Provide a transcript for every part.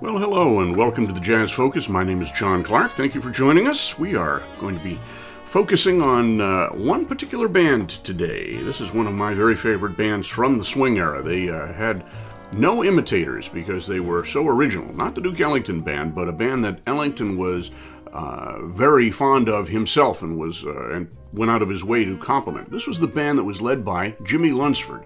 Well, hello and welcome to the Jazz Focus. My name is John Clark. Thank you for joining us. We are going to be focusing on uh, one particular band today. This is one of my very favorite bands from the swing era. They uh, had no imitators because they were so original. Not the Duke Ellington band, but a band that Ellington was uh, very fond of himself and was uh, and went out of his way to compliment. This was the band that was led by Jimmy Lunceford.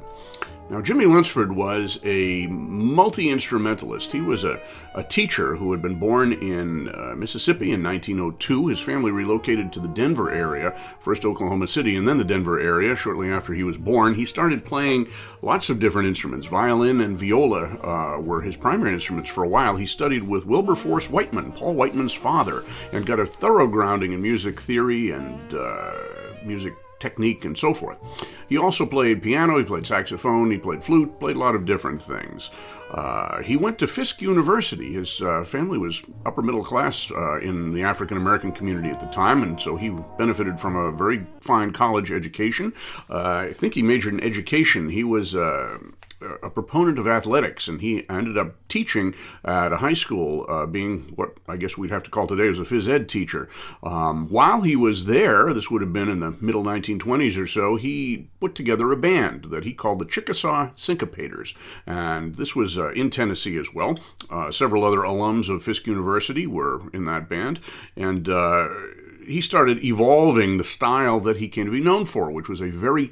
Now, Jimmy Lunceford was a multi instrumentalist. He was a, a teacher who had been born in uh, Mississippi in 1902. His family relocated to the Denver area, first Oklahoma City and then the Denver area shortly after he was born. He started playing lots of different instruments. Violin and viola uh, were his primary instruments for a while. He studied with Wilberforce Whiteman, Paul Whiteman's father, and got a thorough grounding in music theory and uh, music technique and so forth. He also played piano, he played saxophone, he played flute, played a lot of different things. Uh, he went to Fisk University. His uh, family was upper middle class uh, in the African American community at the time, and so he benefited from a very fine college education. Uh, I think he majored in education. He was uh, a proponent of athletics, and he ended up teaching at a high school, uh, being what I guess we'd have to call today as a phys ed teacher. Um, while he was there, this would have been in the middle 1920s or so, he put together a band that he called the Chickasaw Syncopators, and this was uh, in Tennessee as well. Uh, several other alums of Fisk University were in that band, and uh, he started evolving the style that he came to be known for, which was a very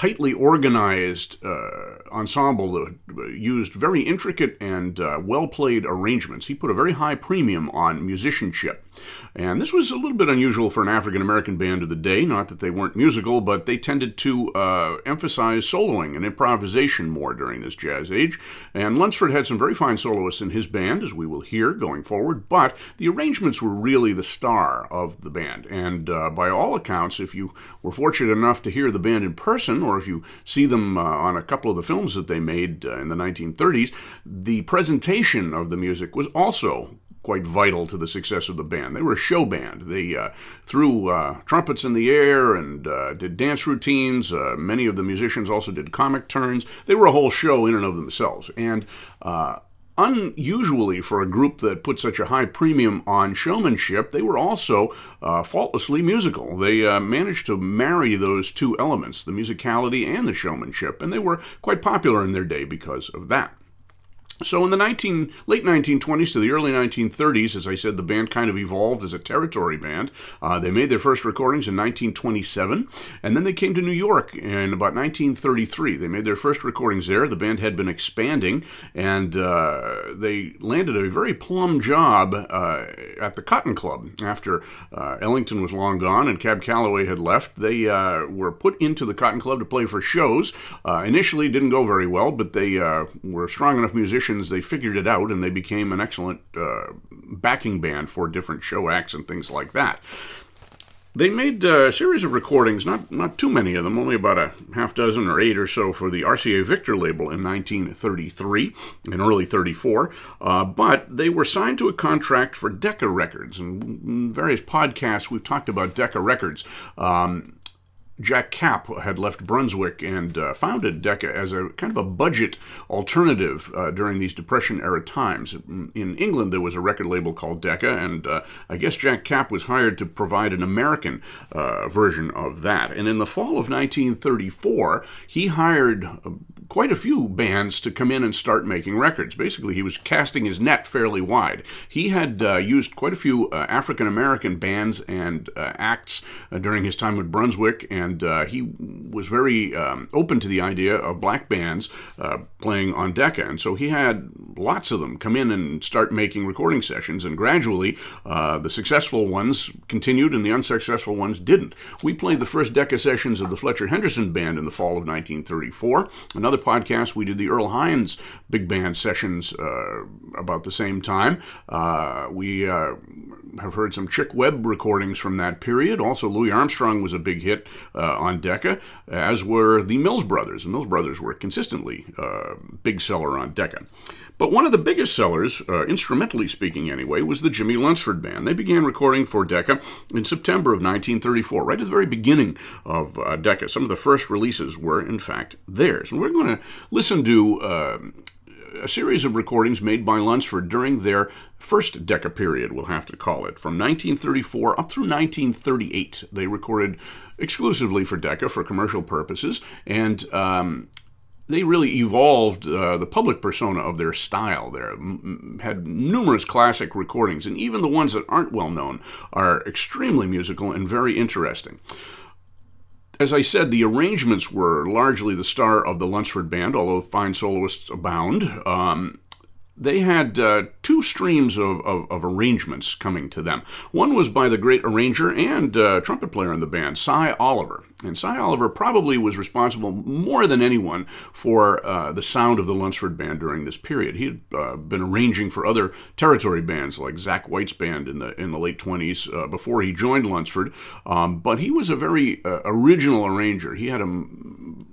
tightly organized uh, ensemble that used very intricate and uh, well played arrangements. He put a very high premium on musicianship. And this was a little bit unusual for an African American band of the day. Not that they weren't musical, but they tended to uh, emphasize soloing and improvisation more during this jazz age. And Lunceford had some very fine soloists in his band, as we will hear going forward, but the arrangements were really the star of the band. And uh, by all accounts, if you were fortunate enough to hear the band in person, or if you see them uh, on a couple of the films that they made uh, in the 1930s, the presentation of the music was also quite vital to the success of the band. They were a show band. They uh, threw uh, trumpets in the air and uh, did dance routines. Uh, many of the musicians also did comic turns. They were a whole show in and of themselves. And uh, unusually for a group that put such a high premium on showmanship, they were also uh, faultlessly musical. They managed to marry those two elements, the musicality and the showmanship, and they were quite popular in their day because of that. So in the 19, late 1920s to the early 1930s, as I said, the band kind of evolved as a territory band. Uh, they made their first recordings in 1927, and then they came to New York in about 1933. They made their first recordings there. The band had been expanding, and uh, they landed a very plum job uh, at the Cotton Club. After uh, Ellington was long gone and Cab Calloway had left, they uh, were put into the Cotton Club to play for shows. Uh, initially, didn't go very well, but they were strong enough musicians musicians, they figured it out and they became an excellent uh, backing band for different show acts and things like that. They made uh, a series of recordings, not not too many of them, only about a half dozen or eight or so for the RCA Victor label in 1933 and early 34. Uh, but they were signed to a contract for Decca Records, and various podcasts we've talked about Decca Records. Um, Jack Kapp had left Brunswick and uh, founded Decca as a kind of a budget alternative uh, during these Depression era times. In England, there was a record label called Decca, and uh, I guess Jack Kapp was hired to provide an American uh, version of that. And in the fall of 1934, he hired uh, quite a few bands to come in and start making records. Basically, he was casting his net fairly wide. He had uh, used quite a few African American bands and acts during his time with Brunswick and uh, he was very um, open to the idea of black bands uh, playing on Decca, and so he had lots of them come in and start making recording sessions, and gradually uh, the successful ones continued and the unsuccessful ones didn't. We played the first Decca sessions of the Fletcher Henderson Band in the fall of 1934. Another podcast, we did the Earl Hines Big Band sessions uh, about the same time. Uh, we uh, have heard some Chick Webb recordings from that period. Also, Louis Armstrong was a big hit uh, on Decca, as were the Mills Brothers. The Mills Brothers were consistently uh, big seller on Decca. But one of the biggest sellers, uh, instrumentally speaking anyway, was the Jimmy Lunceford Band. They began recording for Decca in September of 1934, right at the very beginning of Decca. Some of the first releases were, in fact, theirs. And we're going to listen to uh, a series of recordings made by Lunceford during their first Decca period, we'll have to call it. From 1934 up through 1938, they recorded exclusively for Decca for commercial purposes, and um, they really evolved uh, the public persona of their style there. M- had numerous classic recordings, and even the ones that aren't well known are extremely musical and very interesting. As I said, the arrangements were largely the star of the Lunceford Band, although fine soloists abound. Um, they had uh, two streams of, of, of, arrangements coming to them. One was by the great arranger and uh, trumpet player in the band, Sy Oliver. And Sy Oliver probably was responsible more than anyone for uh, the sound of the Lunceford Band during this period. He had uh, been arranging for other territory bands like Zack Whyte's band in the in the late 20s uh, before he joined Lunceford. Um, but he was a very uh, original arranger. He had an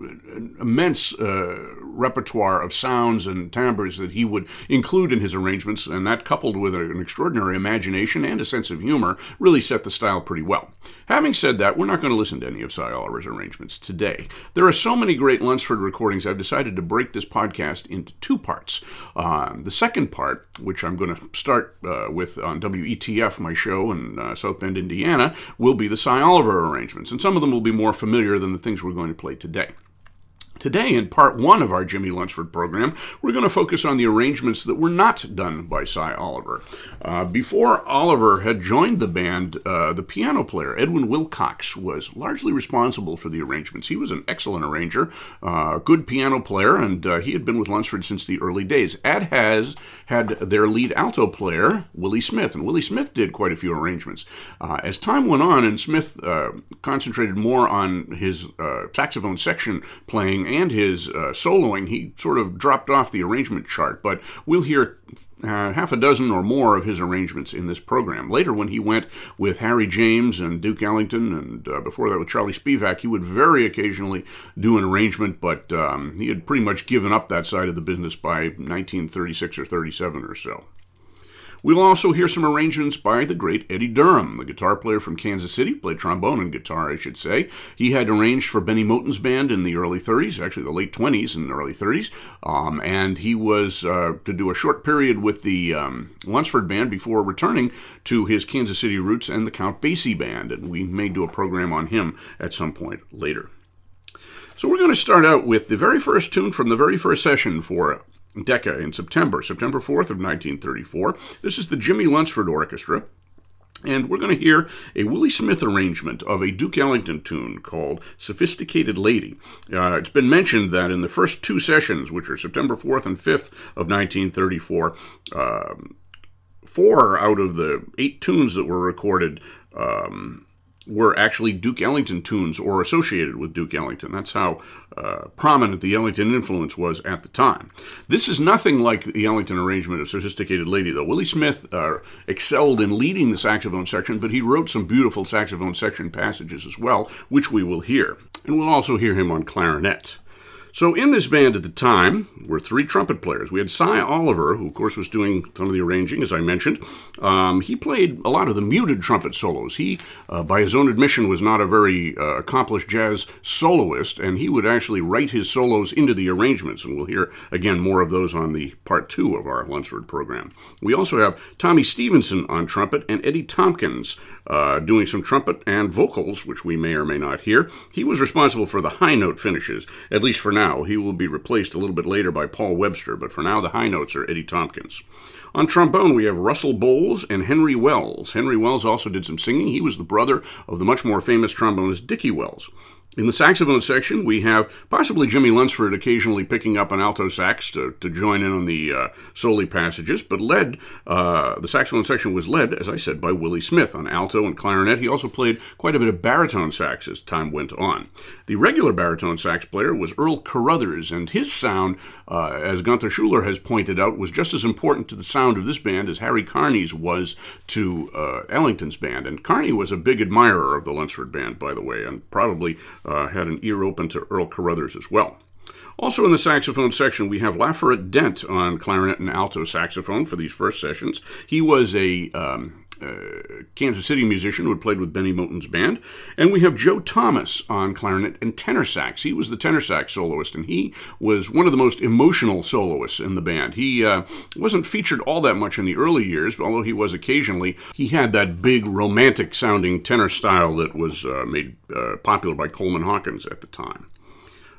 immense uh, repertoire of sounds and timbres that he would include in his arrangements, and that coupled with an extraordinary imagination and a sense of humor really set the style pretty well. Having said that, we're not going to listen to any of Sy Oliver's arrangements today. There are so many great Lunceford recordings, I've decided to break this podcast into two parts. Uh, the second part, which I'm going to start uh, with on WETF, my show in uh, South Bend, Indiana, will be the Sy Oliver arrangements, and some of them will be more familiar than the things we're going to play today. Today, in part one of our Jimmy Lunceford program, we're going to focus on the arrangements that were not done by Sy Oliver. Uh, before Oliver had joined the band, uh, the piano player, Edwin Wilcox, was largely responsible for the arrangements. He was an excellent arranger, uh, good piano player, and uh, he had been with Lunceford since the early days. Ad has had their lead alto player, Willie Smith, and Willie Smith did quite a few arrangements. Uh, as time went on, and Smith uh, concentrated more on his saxophone section playing and his uh, soloing, he sort of dropped off the arrangement chart. But we'll hear uh, half a dozen or more of his arrangements in this program. Later, when he went with Harry James and Duke Ellington, and uh, before that with Charlie Spivak, he would very occasionally do an arrangement, but um, he had pretty much given up that side of the business by 1936 or 37 or so. We'll also hear some arrangements by the great Eddie Durham, the guitar player from Kansas City, played trombone and guitar, I should say. He had arranged for Benny Moten's band in the early 30s, actually the late 20s and early 30s, um, and he was uh, to do a short period with the um, Lunceford band before returning to his Kansas City roots and the Count Basie band, and we may do a program on him at some point later. So we're going to start out with the very first tune from the very first session for Decca in September, September 4th of 1934. This is the Jimmy Lunceford Orchestra. And we're going to hear a Willie Smith arrangement of a Duke Ellington tune called Sophisticated Lady. Uh, it's been mentioned that in the first two sessions, which are September 4th and 5th of 1934, um, four out of the eight tunes that were recorded um, were actually Duke Ellington tunes or associated with Duke Ellington. That's how uh, prominent the Ellington influence was at the time. This is nothing like the Ellington arrangement of Sophisticated Lady, though. Willie Smith uh, excelled in leading the saxophone section, but he wrote some beautiful saxophone section passages as well, which we will hear. And we'll also hear him on clarinet. So in this band at the time were three trumpet players. We had Sy Oliver, who of course was doing some of the arranging, as I mentioned. Um, he played a lot of the muted trumpet solos. He, uh, by his own admission, was not a very uh, accomplished jazz soloist, and he would actually write his solos into the arrangements. And we'll hear again more of those on the part two of our Lunceford program. We also have Tommy Stevenson on trumpet and Eddie Tompkins uh, doing some trumpet and vocals, which we may or may not hear. He was responsible for the high note finishes, at least for now. He will be replaced a little bit later by Paul Webster, but for now the high notes are Eddie Tompkins. On trombone, we have Russell Bowles and Henry Wells. Henry Wells also did some singing. He was the brother of the much more famous trombonist Dickie Wells. In the saxophone section, we have possibly Jimmy Lunceford occasionally picking up an alto sax to, to join in on the uh, soli passages, but led, uh, the saxophone section was led, as I said, by Willie Smith on alto and clarinet. He also played quite a bit of baritone sax as time went on. The regular baritone sax player was Earl Carruthers, and his sound, uh, as Gunther Schuller has pointed out, was just as important to the sound of this band as Harry Carney's was to uh, Ellington's band. And Carney was a big admirer of the Lunceford band, by the way, and probably uh, had an ear open to Earl Carruthers as well. Also in the saxophone section, we have LaFayette Dent on clarinet and alto saxophone for these first sessions. He was a um, uh, Kansas City musician who had played with Benny Moten's band. And we have Joe Thomas on clarinet and tenor sax. He was the tenor sax soloist, and he was one of the most emotional soloists in the band. He uh, wasn't featured all that much in the early years, although he was occasionally. He had that big romantic sounding tenor style that was uh, made uh, popular by Coleman Hawkins at the time.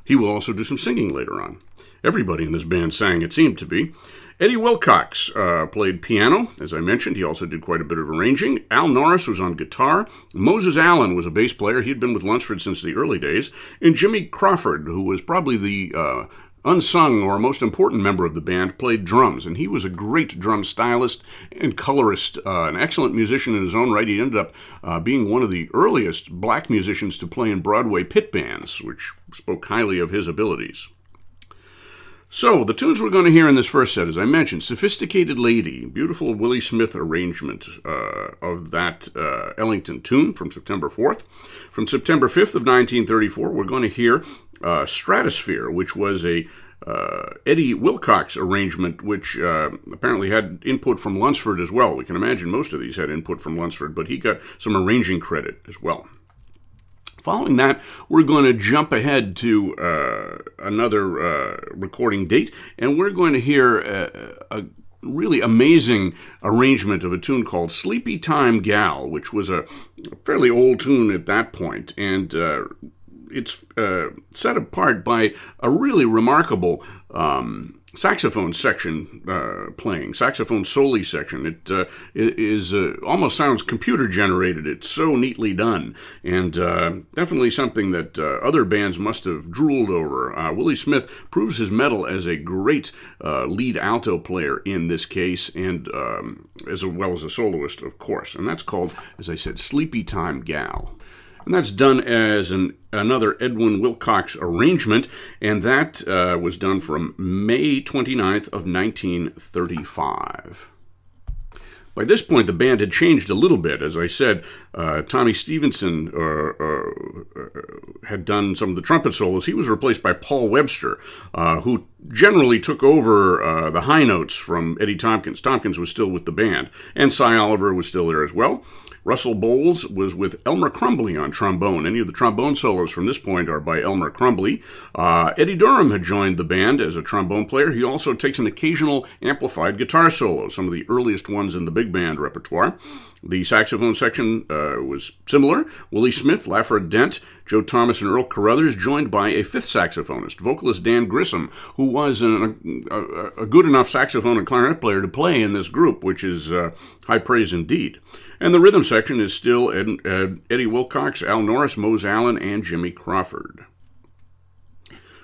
He will also do some singing later on. Everybody in this band sang, it seemed to be. Eddie Wilcox uh, played piano, as I mentioned. He also did quite a bit of arranging. Al Norris was on guitar. Moses Allen was a bass player. He had been with Lunceford since the early days. And Jimmy Crawford, who was probably the uh, unsung or most important member of the band, played drums. And he was a great drum stylist and colorist, uh, an excellent musician in his own right. He ended up uh, being one of the earliest black musicians to play in Broadway pit bands, which spoke highly of his abilities. So, the tunes we're going to hear in this first set, as I mentioned, Sophisticated Lady, beautiful Willie Smith arrangement uh, of that uh, Ellington tune from September 4th. From September 5th of 1934, we're going to hear uh, Stratosphere, which was a uh, Eddie Wilcox arrangement, which uh, apparently had input from Lunceford as well. We can imagine most of these had input from Lunceford, but he got some arranging credit as well. Following that, we're going to jump ahead to uh, another uh, recording date, and we're going to hear a, a, really amazing arrangement of a tune called Sleepy Time Gal, which was a fairly old tune at that point, and uh, it's uh, set apart by a really remarkable. Um, saxophone section uh, playing, saxophone soli section. It uh, is uh, almost sounds computer generated. It's so neatly done, and uh, definitely something that uh, other bands must have drooled over. Uh, Willie Smith proves his mettle as a great lead alto player in this case, and um, as well as a soloist, of course. And that's called, as I said, Sleepy Time Gal and that's done as an, another Edwin Wilcox arrangement, and that uh, was done from May 29th of 1935. By this point, the band had changed a little bit. As I said, uh, Tommy Stevenson uh, uh, had done some of the trumpet solos. He was replaced by Paul Webster, uh, who generally took over uh, the high notes from Eddie Tompkins. Tompkins was still with the band, and Sy Oliver was still there as well. Russell Bowles was with Elmer Crumbly on trombone. Any of the trombone solos from this point are by Elmer Crumbly. Uh, Eddie Durham had joined the band as a trombone player. He also takes an occasional amplified guitar solo, some of the earliest ones in the big band repertoire. The saxophone section uh, was similar. Willie Smith, Lafayette Dent, Joe Thomas, and Earl Carruthers, joined by a fifth saxophonist, vocalist Dan Grissom, who was an, a, a, good enough saxophone and clarinet player to play in this group, which is uh, high praise indeed. And the rhythm section is still Ed, Ed, Eddie Wilcox, Al Norris, Mose Allen, and Jimmy Crawford.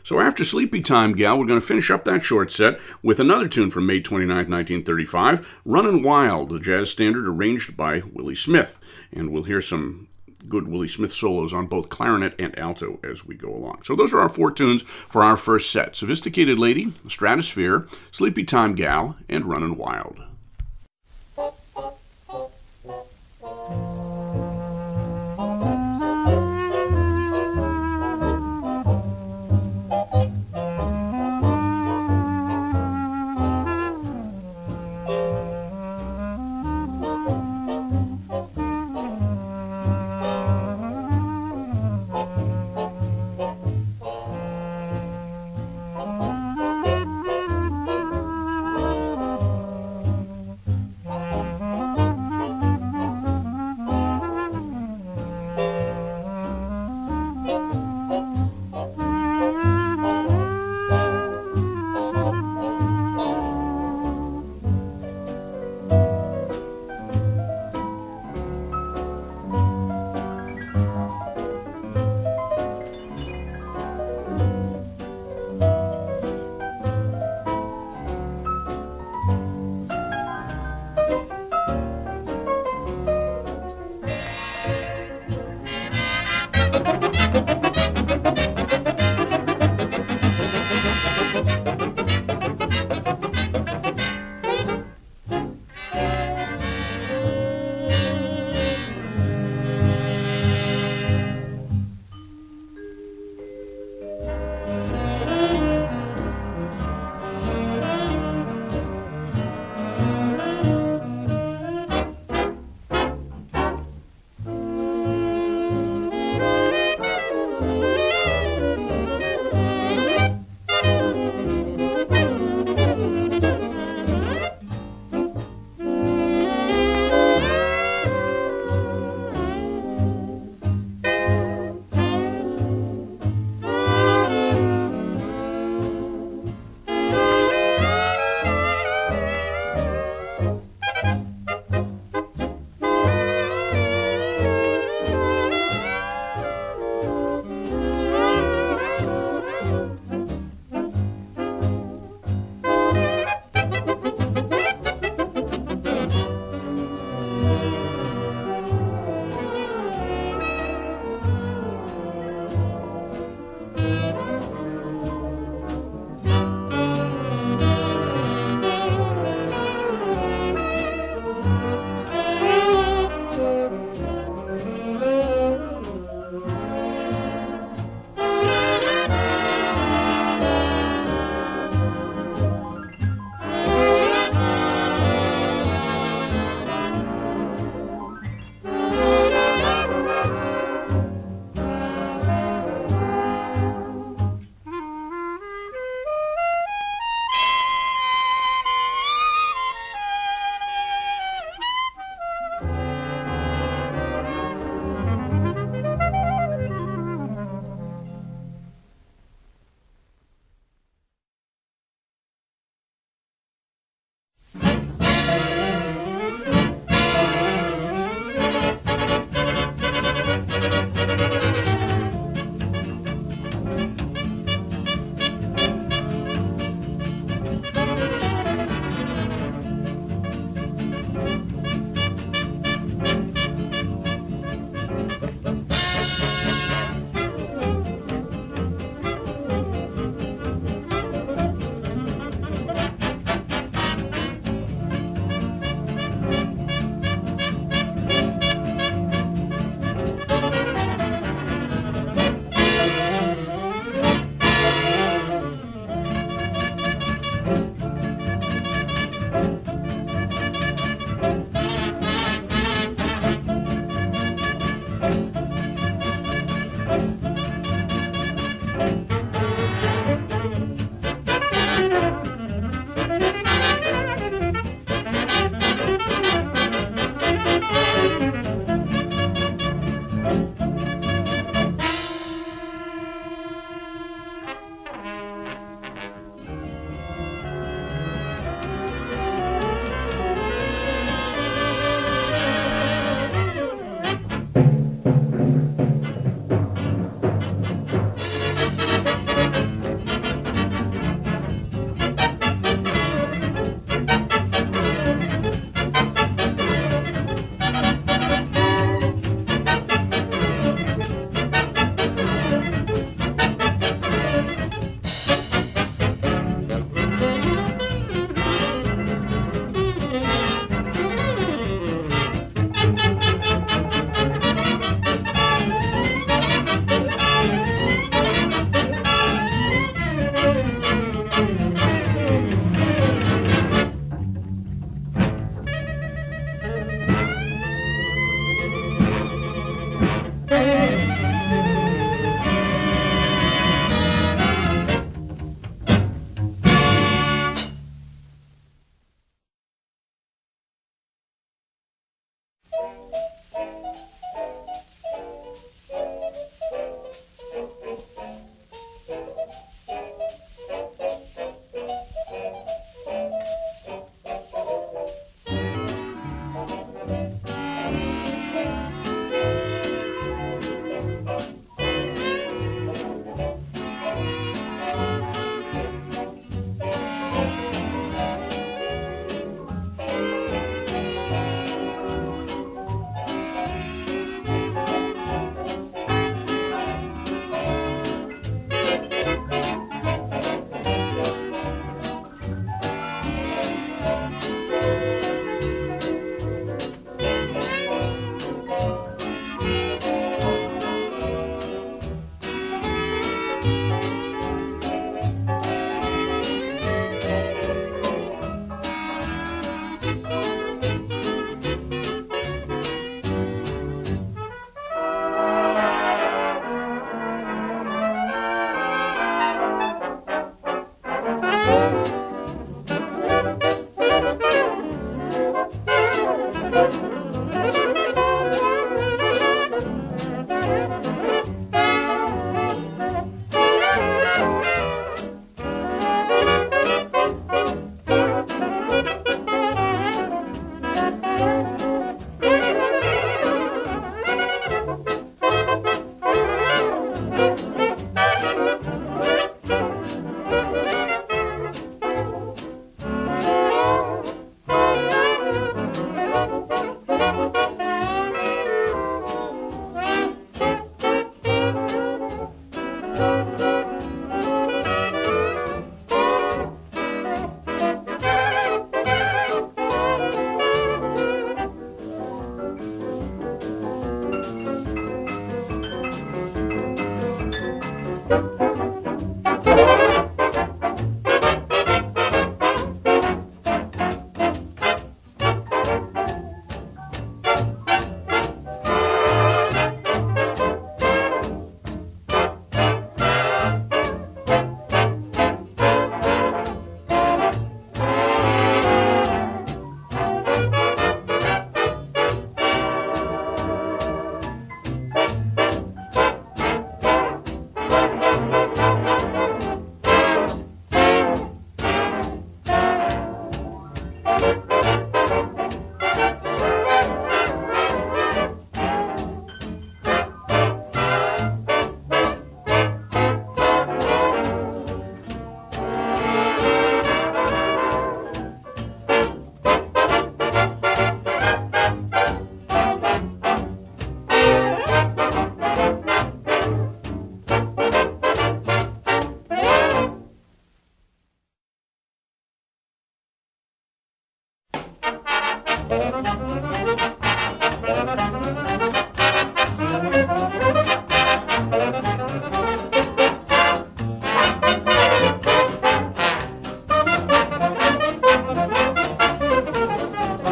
So after Sleepy Time Gal, we're going to finish up that short set with another tune from May 29, 1935, Runnin' Wild, the jazz standard arranged by Willie Smith. And we'll hear some good Willie Smith solos on both clarinet and alto as we go along. So those are our four tunes for our first set Sophisticated Lady, Stratosphere, Sleepy Time Gal, and Runnin' Wild.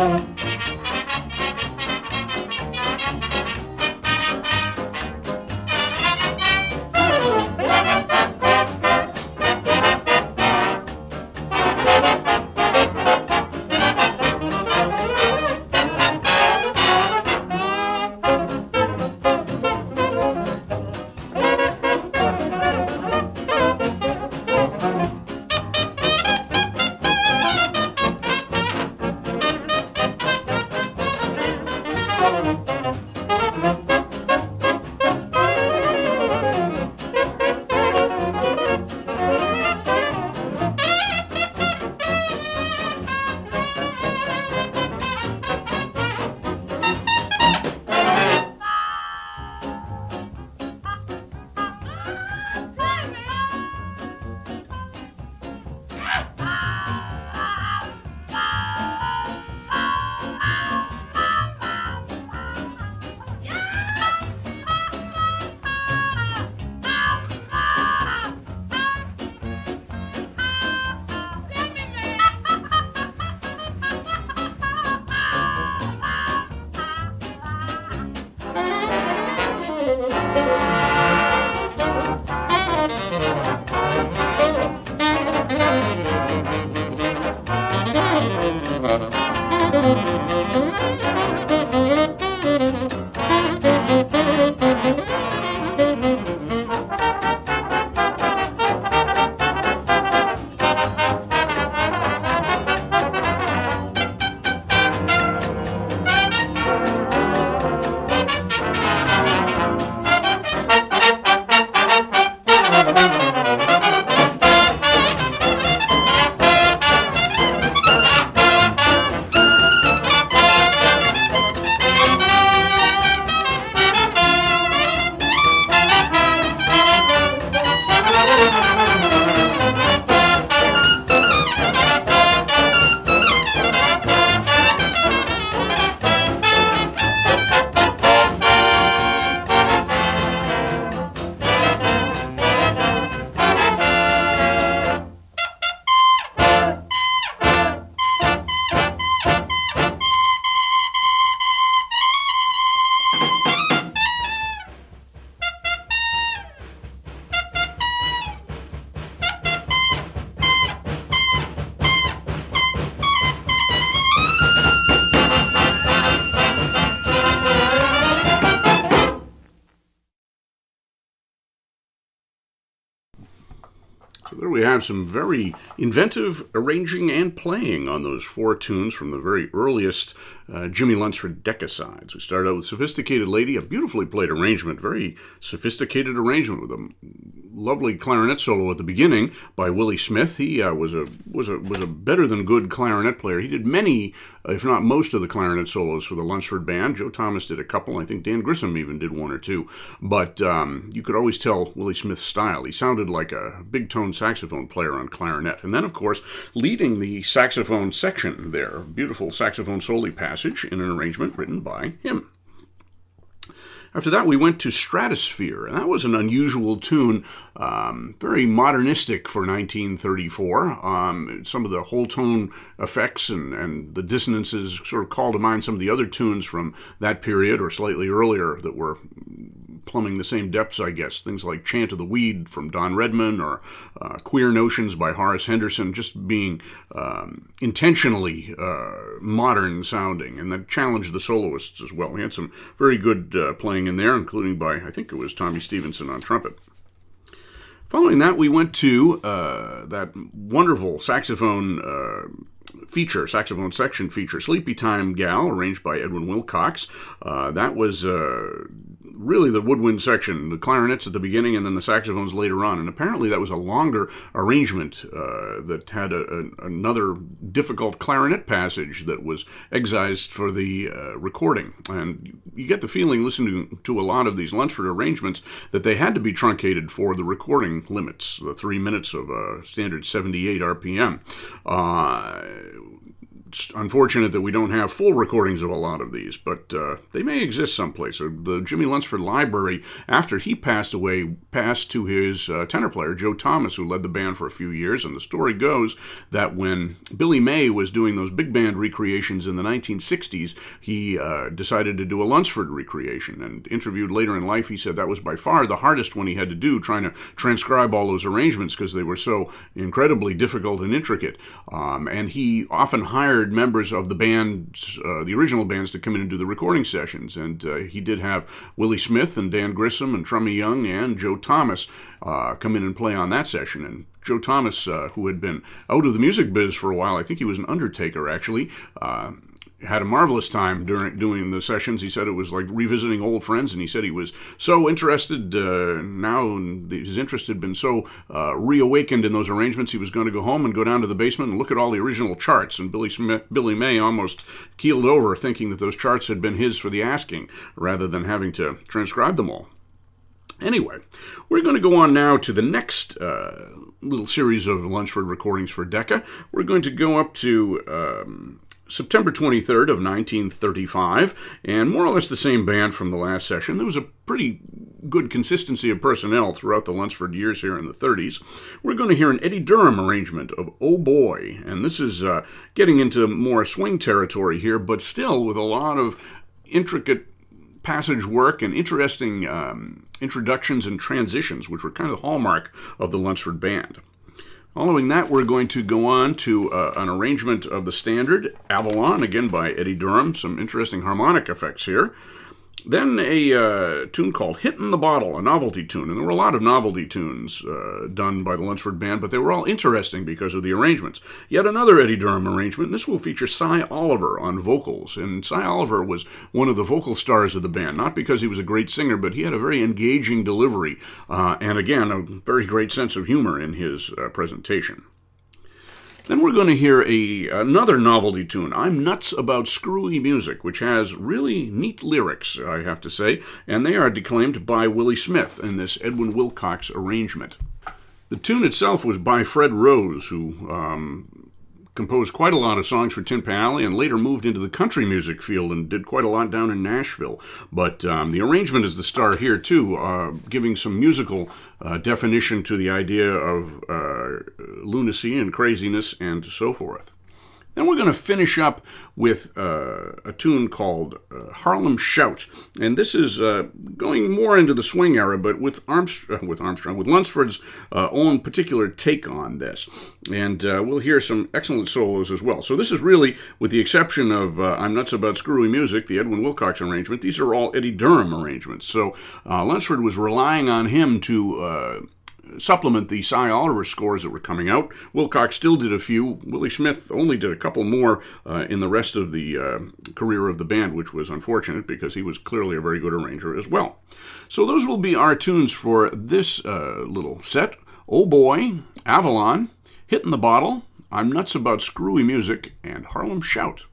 There have some very inventive arranging and playing on those four tunes from the very earliest uh, Jimmie Lunceford Decca sides. We started out with Sophisticated Lady, a beautifully played arrangement, very sophisticated arrangement with a lovely clarinet solo at the beginning by Willie Smith. He uh, was a was a was a better than good clarinet player. He did many, if not most, of the clarinet solos for the Lunceford Band. Joe Thomas did a couple. I think Dan Grissom even did one or two. But um, you could always tell Willie Smith's style. He sounded like a big tone saxophone player on clarinet. And then, of course, leading the saxophone section there, beautiful saxophone solo passage in an arrangement written by him. After that, we went to Stratosphere, and that was an unusual tune, um, very modernistic for 1934. Um, some of the whole tone effects and, and the dissonances sort of call to mind some of the other tunes from that period or slightly earlier that were plumbing the same depths, I guess. Things like Chant of the Weed from Don Redman or uh, Queer Notions by Horace Henderson, just being um, intentionally uh, modern sounding, and that challenged the soloists as well. We had some very good uh, playing in there, including by, I think it was Tommy Stevenson on trumpet. Following that, we went to uh, that wonderful saxophone uh, feature, saxophone section feature, Sleepy Time Gal, arranged by Edwin Wilcox. Uh, that was uh, really the woodwind section, the clarinets at the beginning and then the saxophones later on. And apparently that was a longer arrangement uh, that had a, a, another difficult clarinet passage that was excised for the uh, recording. And you get the feeling, listening to a lot of these Lunceford arrangements, that they had to be truncated for the recording limits, the three minutes of a standard 78 RPM. Uh, it's unfortunate that we don't have full recordings of a lot of these, but uh, they may exist someplace. So the Jimmy Lunceford Library, after he passed away, passed to his uh, tenor player, Joe Thomas, who led the band for a few years. And the story goes that when Billy May was doing those big band recreations in the 1960s, he uh, decided to do a Lunceford recreation. And interviewed later in life, he said that was by far the hardest one he had to do, trying to transcribe all those arrangements because they were so incredibly difficult and intricate. Um, and he often hired hired members of the bands, uh, the original bands, to come in and do the recording sessions. And uh, he did have Willie Smith and Dan Grissom and Trummy Young and Joe Thomas uh, come in and play on that session. And Joe Thomas, uh, who had been out of the music biz for a while, I think he was an undertaker actually uh, had a marvelous time during doing the sessions. He said it was like revisiting old friends, and he said he was so interested uh, now. His interest had been so uh, reawakened in those arrangements. He was going to go home and go down to the basement and look at all the original charts. And Billy Smith, Billy May almost keeled over, thinking that those charts had been his for the asking, rather than having to transcribe them all. Anyway, we're going to go on now to the next uh, little series of Lunceford recordings for Decca. We're going to go up to um, September 23rd of 1935, and more or less the same band from the last session. There was a pretty good consistency of personnel throughout the Lunceford years here in the 30s. We're going to hear an Eddie Durham arrangement of Oh Boy, and this is uh, getting into more swing territory here, but still with a lot of intricate passage work and interesting um, introductions and transitions, which were kind of the hallmark of the Lunceford band. Following that, we're going to go on to uh, an arrangement of the standard Avalon, again by Eddie Durham. Some interesting harmonic effects here. Then a uh, tune called Hittin' the Bottle, a novelty tune. And there were a lot of novelty tunes uh, done by the Lunceford Band, but they were all interesting because of the arrangements. Yet another Eddie Durham arrangement. This will feature Sy Oliver on vocals. And Sy Oliver was one of the vocal stars of the band, not because he was a great singer, but he had a very engaging delivery. Uh, and again, a very great sense of humor in his uh, presentation. Then we're going to hear a another novelty tune, I'm Nuts About Screwy Music, which has really neat lyrics, I have to say, and they are declaimed by Willie Smith in this Edwin Wilcox arrangement. The tune itself was by Fred Rose, who um, composed quite a lot of songs for Tin Pan Alley and later moved into the country music field and did quite a lot down in Nashville. But um, the arrangement is the star here, too, uh, giving some musical uh, definition to the idea of uh, lunacy and craziness and so forth. Then we're going to finish up with uh, a tune called uh, Harlem Shout, and this is uh, going more into the swing era, but with Armstrong, uh, with Armstrong, with Lunceford's uh, own particular take on this, and uh, we'll hear some excellent solos as well. So this is really, with the exception of "I'm Nuts About Screwy Music," the Edwin Wilcox arrangement. These are all Eddie Durham arrangements. So Lunceford was relying on him to supplement the Sy Oliver scores that were coming out. Wilcox still did a few. Willie Smith only did a couple more uh, in the rest of the uh, career of the band, which was unfortunate because he was clearly a very good arranger as well. So those will be our tunes for this uh, little set. Oh boy, Avalon, Hitting the Bottle, I'm Nuts About Screwy Music, and Harlem Shout.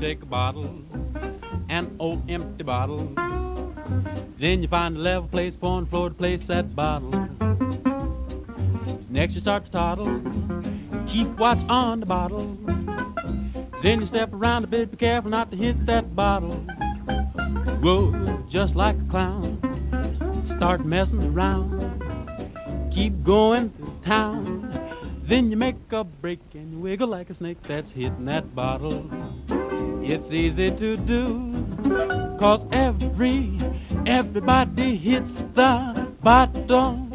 Take a bottle, an old empty bottle. Then you find a level place, pouring floor to place that bottle. Next you start to toddle, keep watch on the bottle. Then you step around a bit, be careful not to hit that bottle. Whoa, just like a clown, start messing around. Keep going through town. Then you make a break and you wiggle like a snake that's hitting that bottle. It's easy to do, cause every, everybody hits the bottom.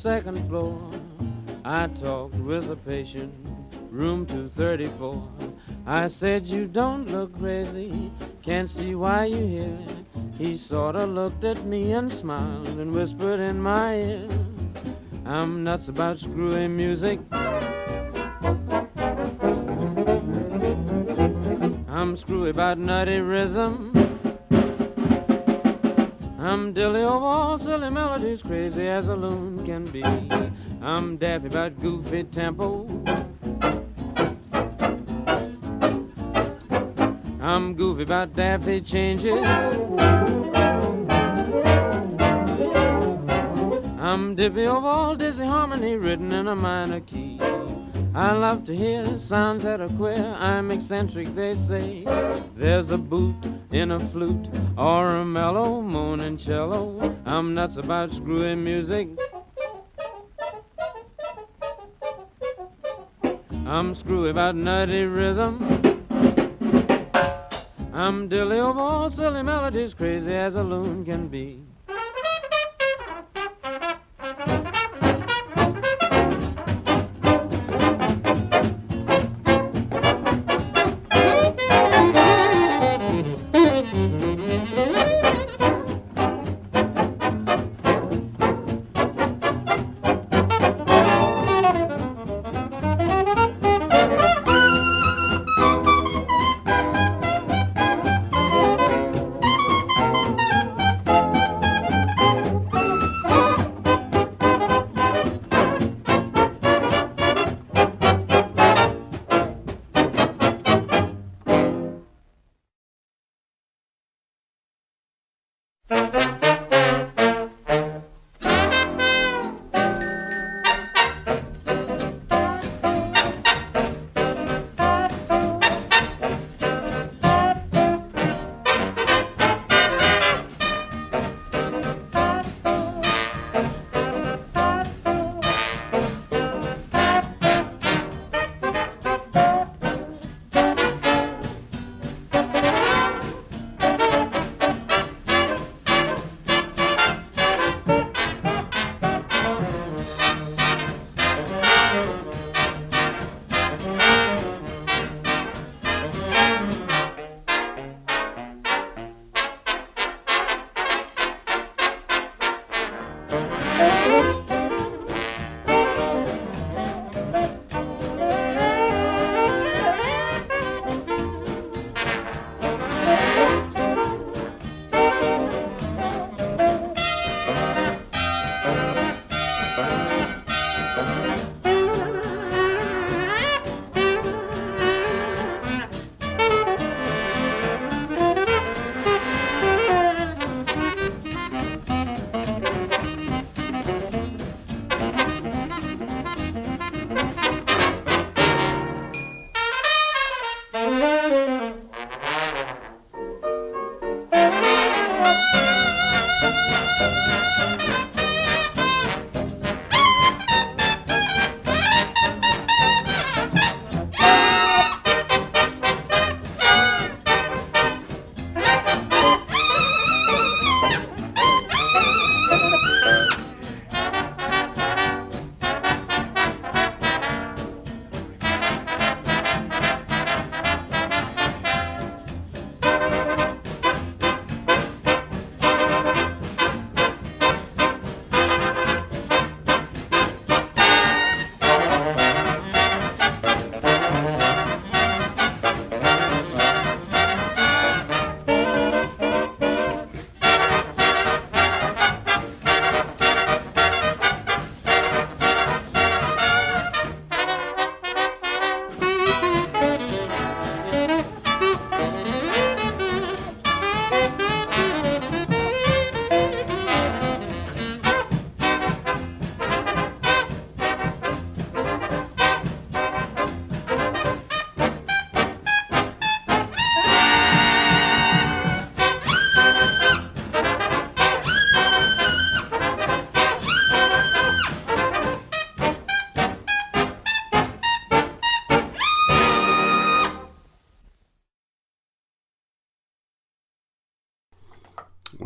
Second floor. I talked with a patient, room 234. I said, You don't look crazy, can't see why you're here. He sorta looked at me and smiled and whispered in my ear, I'm nuts about screwy music. I'm screwy about nutty rhythm. I'm dilly of all silly melodies, crazy as a loon can be. I'm daffy about goofy tempo. I'm goofy about daffy changes. I'm dippy of all dizzy harmony written in a minor key. I love to hear sounds that are queer. I'm eccentric, they say. There's a boot in a flute or a mellow moaning cello. I'm nuts about screwy music. I'm screwy about nutty rhythm. I'm dilly of all silly melodies, crazy as a loon can be.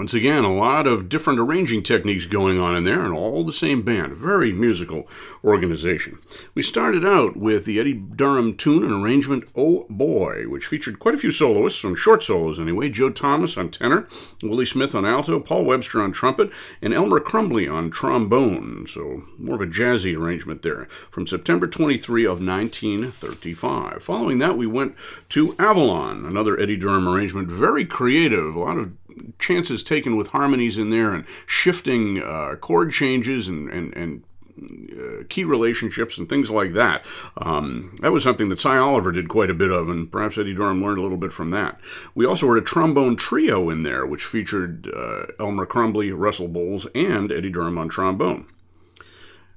Once again, a lot of different arranging techniques going on in there, and all the same band. Very musical organization. We started out with the Eddie Durham tune and arrangement Oh Boy, which featured quite a few soloists, some short solos anyway. Joe Thomas on tenor, Willie Smith on alto, Paul Webster on trumpet, and Elmer Crumbly on trombone. So more of a jazzy arrangement there from September 23 of 1935. Following that, we went to Avalon, another Eddie Durham arrangement. Very creative, a lot of chances taken with harmonies in there and shifting uh, chord changes and, and, and uh, key relationships and things like that. Um, that was something that Sy Oliver did quite a bit of, and perhaps Eddie Durham learned a little bit from that. We also heard a trombone trio in there, which featured uh, Elmer Crumbly, Russell Bowles, and Eddie Durham on trombone.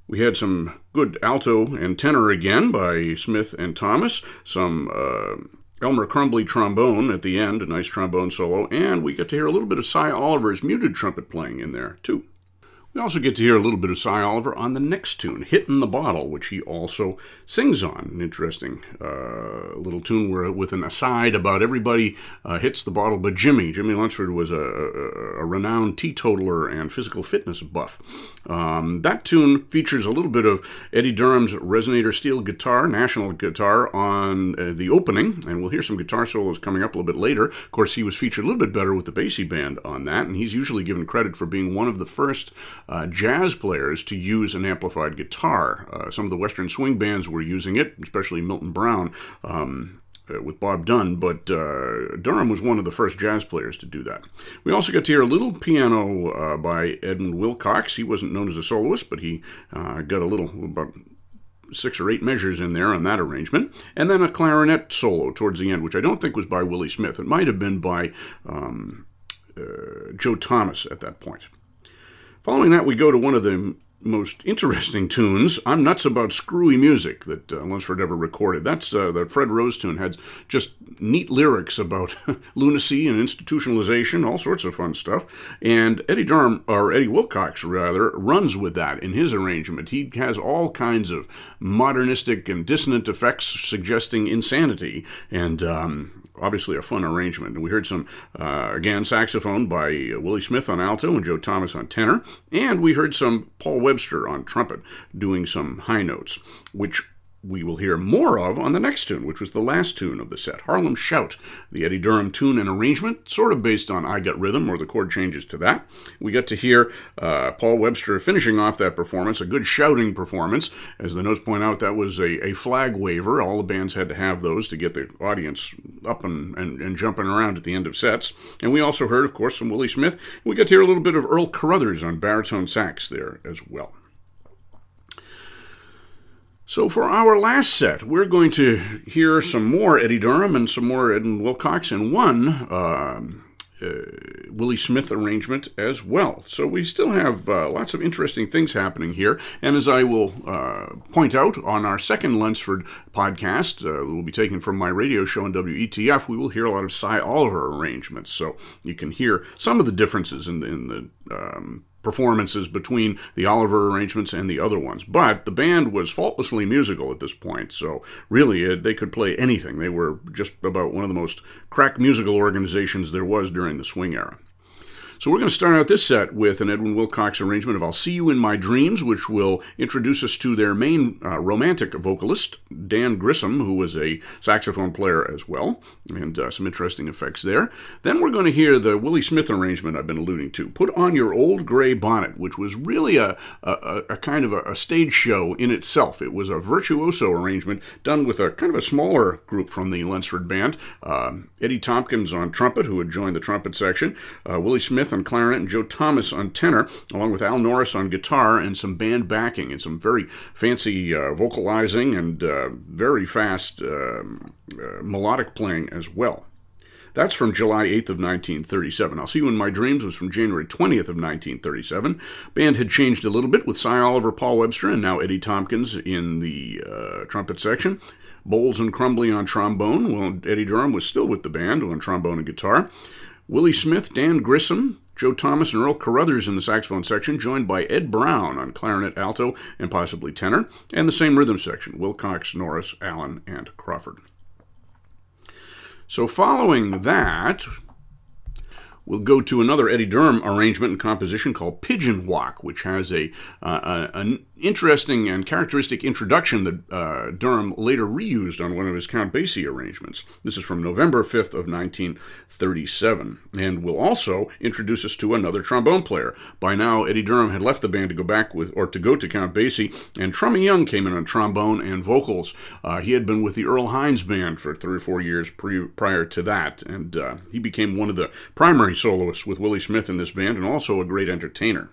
We had some good alto and tenor again by Smith and Thomas, some uh, Elmer Crumbly trombone at the end, a nice trombone solo, and we get to hear a little bit of Sy Oliver's muted trumpet playing in there, too. We also get to hear a little bit of Sy Oliver on the next tune, Hittin' the Bottle, which he also sings on. An interesting uh, little tune where, with an aside about everybody uh, hits the bottle but Jimmy. Jimmy Lunceford was a, a, a renowned teetotaler and physical fitness buff. Um, that tune features a little bit of Eddie Durham's resonator steel guitar, national guitar, on uh, the opening, and we'll hear some guitar solos coming up a little bit later. Of course, he was featured a little bit better with the Basie Band on that, and he's usually given credit for being one of the first uh, jazz players to use an amplified guitar. Uh, some of the Western swing bands were using it, especially Milton Brown. Um, uh, with Bob Dunn, but uh, Durham was one of the first jazz players to do that. We also got to hear a little piano uh, by Edmund Wilcox. He wasn't known as a soloist, but he uh, got a little, about six or eight measures in there on that arrangement, and then a clarinet solo towards the end, which I don't think was by Willie Smith. It might have been by um, uh, Joe Thomas at that point. Following that, we go to one of the most interesting tunes. I'm nuts about screwy music that uh, Lunceford ever recorded. That's uh, the Fred Rose tune had just neat lyrics about lunacy and institutionalization, all sorts of fun stuff. And Eddie Durham or Eddie Wilcox rather runs with that in his arrangement. He has all kinds of modernistic and dissonant effects suggesting insanity, and um, obviously a fun arrangement. And we heard some, uh, again, saxophone by Willie Smith on alto and Joe Thomas on tenor. And we heard some Paul Webster on trumpet doing some high notes, which we will hear more of on the next tune, which was the last tune of the set, Harlem Shout, the Eddie Durham tune and arrangement, sort of based on I Got Rhythm or the chord changes to that. We got to hear uh, Paul Webster finishing off that performance, a good shouting performance. As the notes point out, that was a, a flag waver. All the bands had to have those to get the audience up and, and, and jumping around at the end of sets. And we also heard, of course, some Willie Smith. We got to hear a little bit of Earl Carruthers on baritone sax there as well. So, for our last set, we're going to hear some more Eddie Durham and some more Edwin Wilcox and one uh, uh, Willie Smith arrangement as well. So, we still have uh, lots of interesting things happening here. And as I will uh, point out on our second Lunceford podcast, uh, will be taken from my radio show on WETF, we will hear a lot of Sy Oliver arrangements. So, you can hear some of the differences in the, in the um, performances between the Oliver arrangements and the other ones. But the band was faultlessly musical at this point, so really uh, they could play anything. They were just about one of the most crack musical organizations there was during the swing era. So we're going to start out this set with an Edwin Wilcox arrangement of I'll See You in My Dreams, which will introduce us to their main uh, romantic vocalist, Dan Grissom, who was a saxophone player as well, and uh, some interesting effects there. Then we're going to hear the Willie Smith arrangement I've been alluding to, Put on Your Old Gray Bonnet, which was really a, a, a kind of a, a, stage show in itself. It was a virtuoso arrangement done with a kind of a smaller group from the Lunceford Band. Um, Eddie Tompkins on trumpet, who had joined the trumpet section, uh, Willie Smith Smith on clarinet and Joe Thomas on tenor, along with Al Norris on guitar and some band backing and some very fancy uh, vocalizing and uh, very fast um, uh, melodic playing as well. That's from July 8th of 1937. I'll See You in My Dreams was from January 20th of 1937. Band had changed a little bit with Sy Oliver, Paul Webster, and now Eddie Tompkins in the uh, trumpet section. Bowles and Crumbly on trombone. Well, Eddie Durham was still with the band on trombone and guitar. Willie Smith, Dan Grissom, Joe Thomas, and Earl Carruthers in the saxophone section, joined by Ed Brown on clarinet, alto, and possibly tenor, and the same rhythm section Wilcox, Norris, Allen, and Crawford. So, following that, We'll go to another Eddie Durham arrangement and composition called Pigeon Walk, which has a, uh, an interesting and characteristic introduction that uh, Durham later reused on one of his Count Basie arrangements. This is from November 5th of 1937, and will also introduce us to another trombone player. By now, Eddie Durham had left the band to go back with, or to go to Count Basie, and Trummy Young came in on trombone and vocals. Uh, he had been with the Earl Hines band for three or four years pre- prior to that, and uh, he became one of the primary soloists with Willie Smith in this band and also a great entertainer.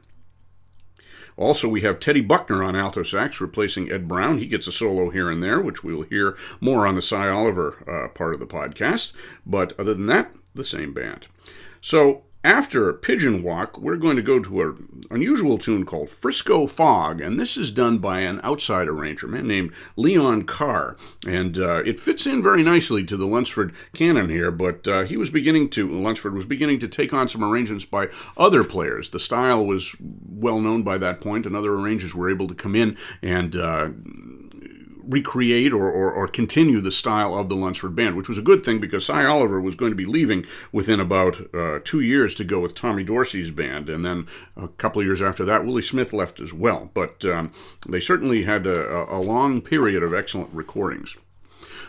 Also, we have Teddy Buckner on alto sax replacing Ed Brown. He gets a solo here and there, which we'll hear more on the Sy Oliver uh, part of the podcast. But other than that, the same band. So after Pigeon Walk, we're going to go to an unusual tune called Frisco Fog, and this is done by an outside arranger, man named Leon Carr. And uh, it fits in very nicely to the Lunceford canon here, but uh, he was beginning to, Lunceford was beginning to take on some arrangements by other players. The style was well known by that point, and other arrangers were able to come in and uh, recreate or, or, or, continue the style of the Lunceford Band, which was a good thing because Sy Oliver was going to be leaving within about uh, two years to go with Tommy Dorsey's band. And then a couple of years after that, Willie Smith left as well. But um, they certainly had a, a long period of excellent recordings.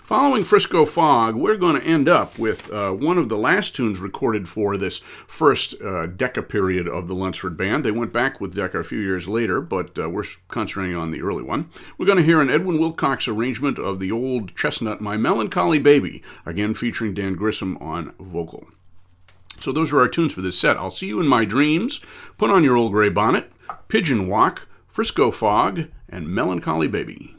Following Frisco Fog, we're going to end up with uh, one of the last tunes recorded for this first uh, Decca period of the Lunceford Band. They went back with Decca a few years later, but uh, we're concentrating on the early one. We're going to hear an Edwin Wilcox arrangement of the old chestnut My Melancholy Baby, again featuring Dan Grissom on vocal. So those are our tunes for this set. I'll see you in my dreams. Put on your old gray bonnet, Pigeon Walk, Frisco Fog, and Melancholy Baby.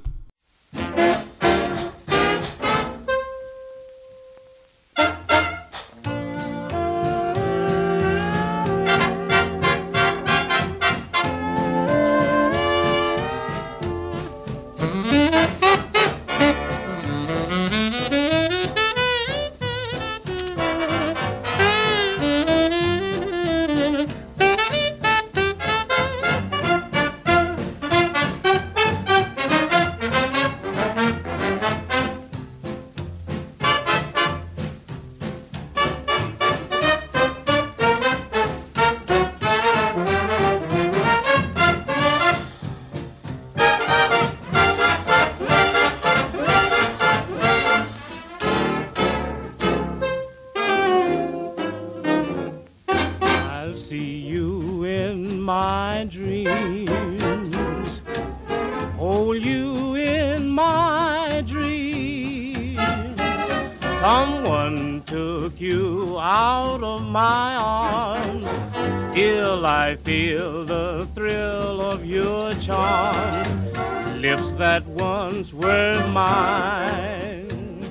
That once were mine.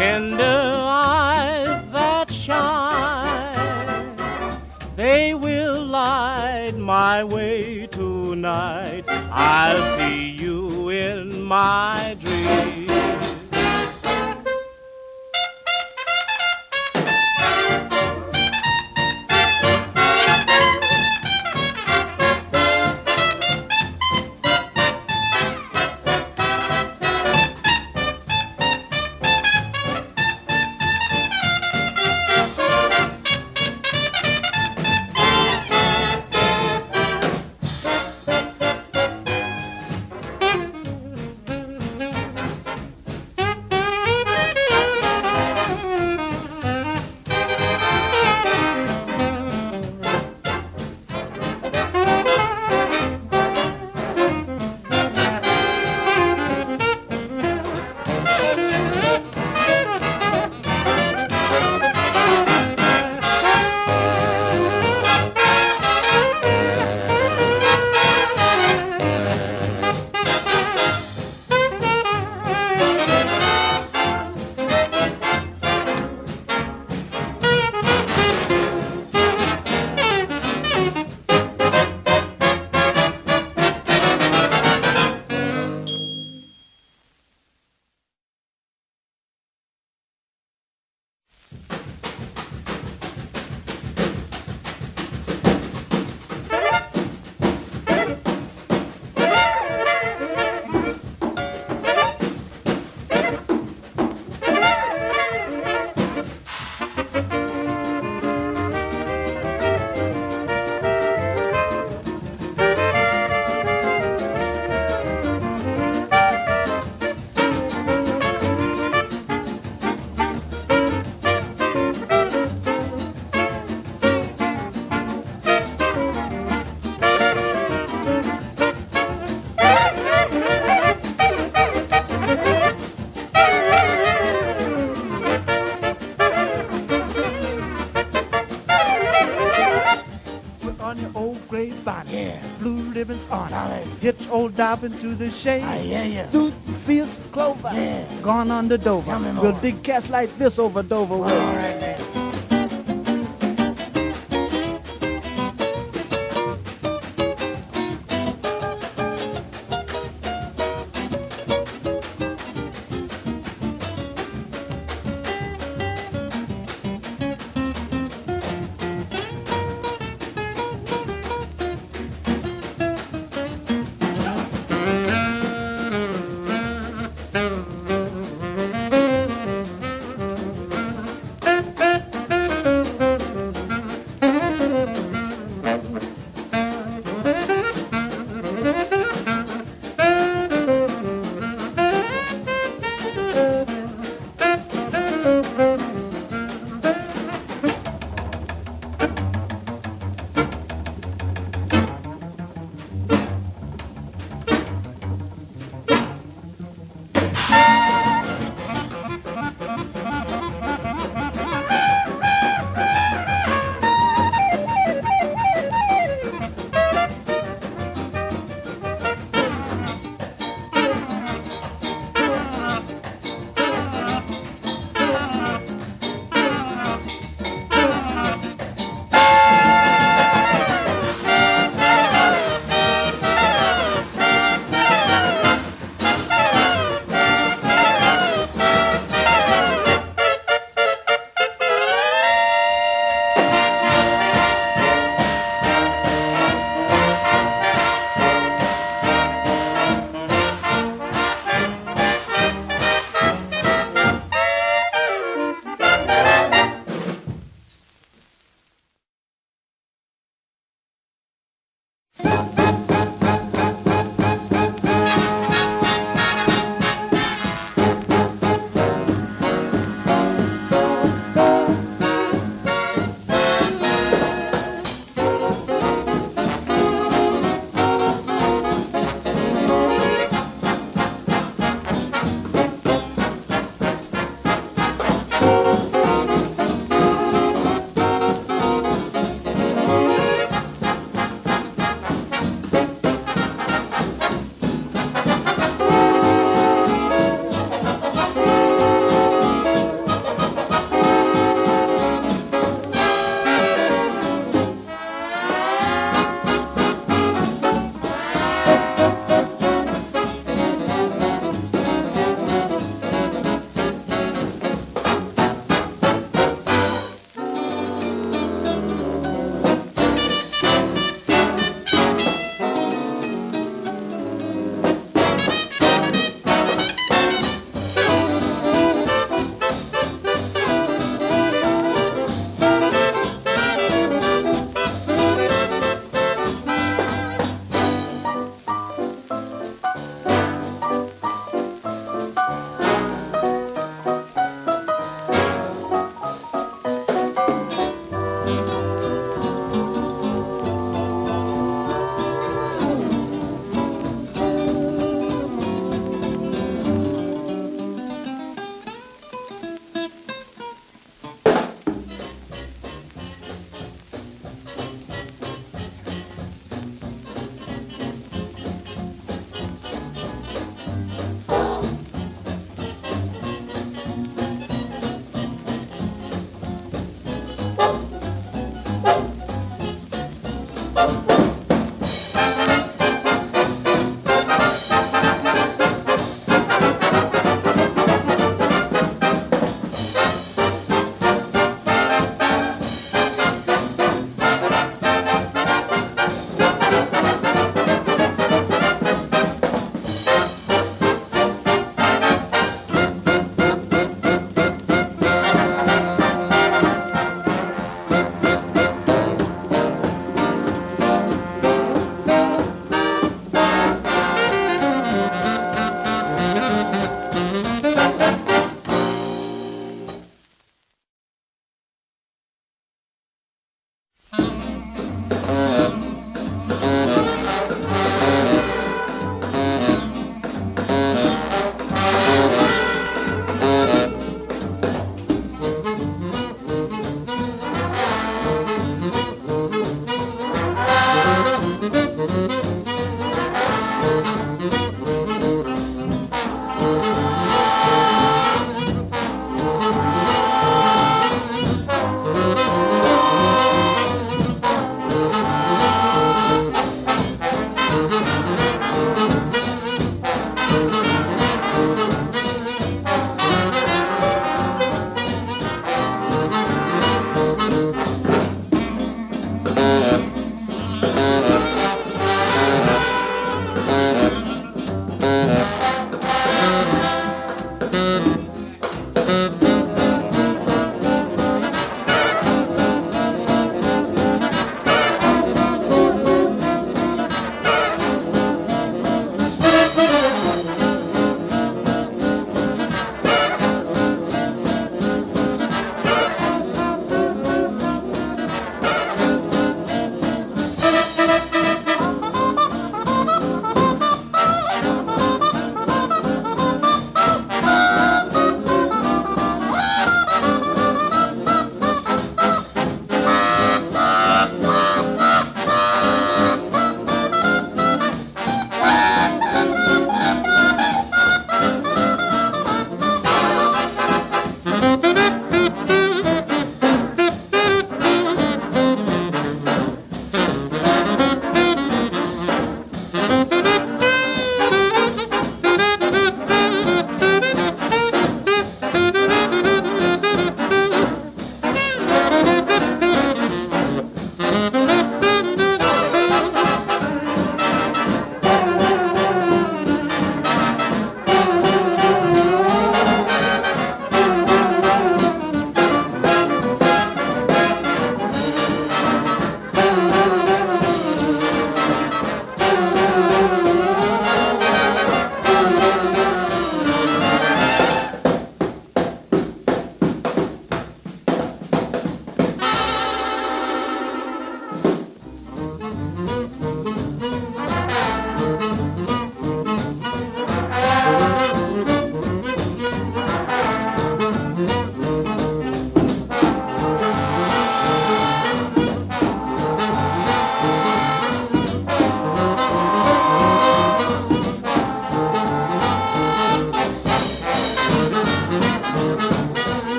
Tender eyes that shine. They will light my way tonight. I'll see you in my to the shade. Ah, I hear ya. Through the fields of clover. Yeah. Gone under Dover. Tell me more. We'll dig cats like this over Dover way.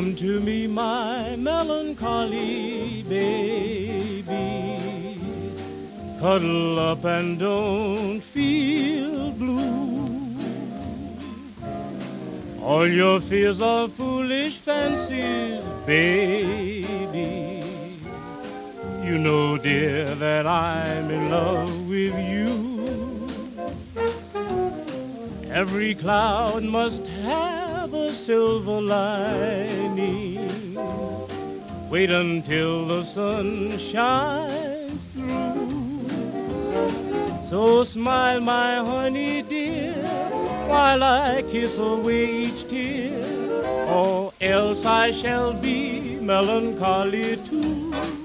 Come to me, my melancholy baby. Cuddle up and don't feel blue. All your fears are foolish fancies, baby. You know, dear, that I'm in love with you. Every cloud must have silver lining. Wait until the sun shines through. So smile, my honey dear, while I kiss away each tear, or else I shall be melancholy too.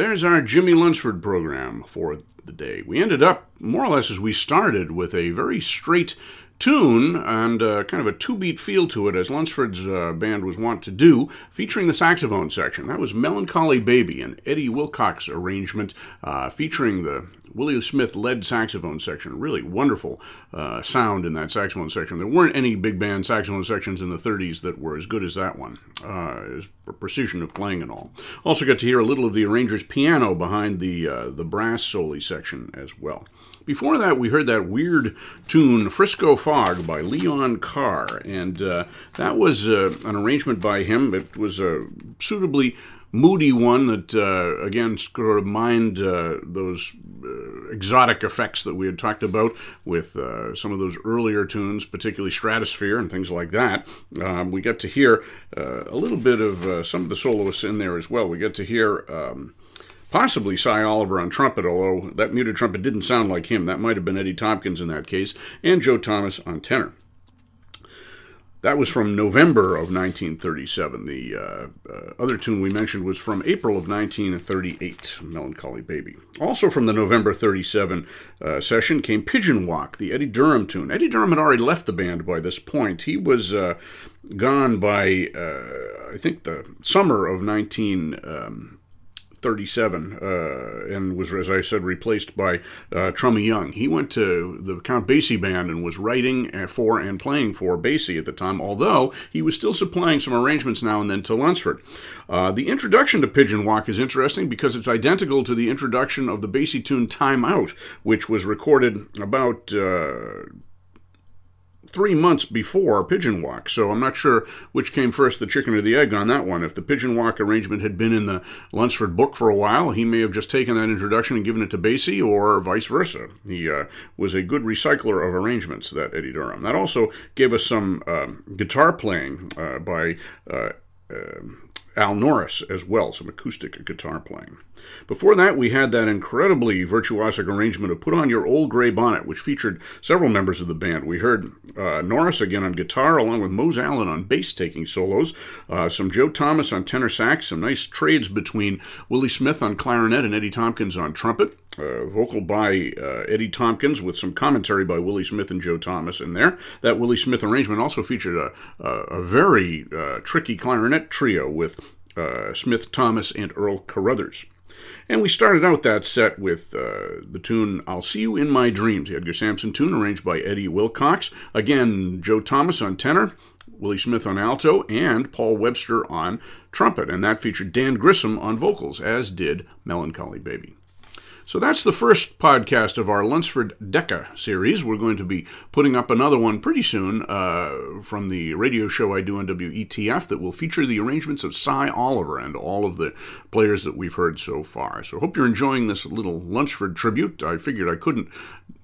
There's our Jimmy Lunceford program for the day. We ended up more or less as we started with a very straight tune and uh, kind of a two beat feel to it, as Lunceford's uh, band was wont to do, featuring the saxophone section. That was Melancholy Baby, an Eddie Wilcox arrangement uh, featuring the Willie Smith led saxophone section. Really wonderful uh, sound in that saxophone section. There weren't any big band saxophone sections in the 30s that were as good as that one, uh, as precision of playing and all. Also got to hear a little of the arranger's piano behind the uh, the brass soli section as well. Before that, we heard that weird tune, Frisco Fog, by Leon Carr, and uh, that was uh, an arrangement by him. It was a suitably moody one that, uh, again, sort of mined uh, those uh, exotic effects that we had talked about with uh, some of those earlier tunes, particularly Stratosphere and things like that. Um, we get to hear a little bit of some of the soloists in there as well. We get to hear. Um, possibly Sy Oliver on trumpet, although that muted trumpet didn't sound like him. That might have been Eddie Tompkins in that case, and Joe Thomas on tenor. That was from November of 1937. The uh, uh, other tune we mentioned was from April of 1938, Melancholy Baby. Also from the November 37 uh, session came Pigeon Walk, the Eddie Durham tune. Eddie Durham had already left the band by this point. He was uh, gone by, uh, I think, the summer of 19. Um, 37 uh, and was, as I said, replaced by uh, Trummy Young. He went to the Count Basie band and was writing uh, for and playing for Basie at the time, although he was still supplying some arrangements now and then to Lunceford. Uh, the introduction to Pigeon Walk is interesting because it's identical to the introduction of the Basie tune Time Out, which was recorded about uh, three months before Pigeon Walk, so I'm not sure which came first, the chicken or the egg on that one. If the Pigeon Walk arrangement had been in the Lunceford book for a while, he may have just taken that introduction and given it to Basie, or vice versa. He uh, was a good recycler of arrangements, that Eddie Durham. That also gave us some uh, guitar playing uh, by. Uh, uh, Al Norris as well, some acoustic guitar playing. Before that, we had that incredibly virtuosic arrangement of Put On Your Old Gray Bonnet, which featured several members of the band. We heard uh, Norris again on guitar, along with Mose Allen on bass taking solos, uh, some Joe Thomas on tenor sax, some nice trades between Willie Smith on clarinet and Eddie Tompkins on trumpet. Uh, vocal by uh, Eddie Tompkins with some commentary by Willie Smith and Joe Thomas in there. That Willie Smith arrangement also featured a, a, a very uh, tricky clarinet trio with uh, Smith, Thomas, and Earl Carruthers. And we started out that set with uh, the tune I'll See You in My Dreams, the Edgar Sampson tune arranged by Eddie Wilcox. Again, Joe Thomas on tenor, Willie Smith on alto, and Paul Webster on trumpet. And that featured Dan Grissom on vocals, as did Melancholy Baby. So that's the first podcast of our Lunceford Decca series. We're going to be putting up another one pretty soon uh, from the radio show I do on WETF that will feature the arrangements of Sy Oliver and all of the players that we've heard so far. So hope you're enjoying this little Lunceford tribute. I figured I couldn't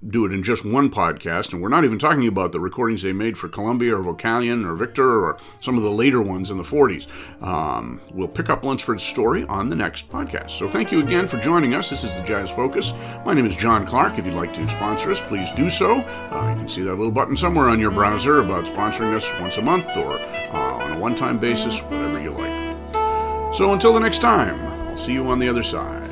do it in just one podcast, and we're not even talking about the recordings they made for Columbia or Vocalion or Victor or some of the later ones in the 40s. Um, we'll pick up Lunceford's story on the next podcast. So thank you again for joining us. This is the Jazz Focus. My name is John Clark. If you'd like to sponsor us, please do so. Uh, you can see that little button somewhere on your browser about sponsoring us once a month or uh, on a one time basis, whatever you like. So until the next time, I'll see you on the other side.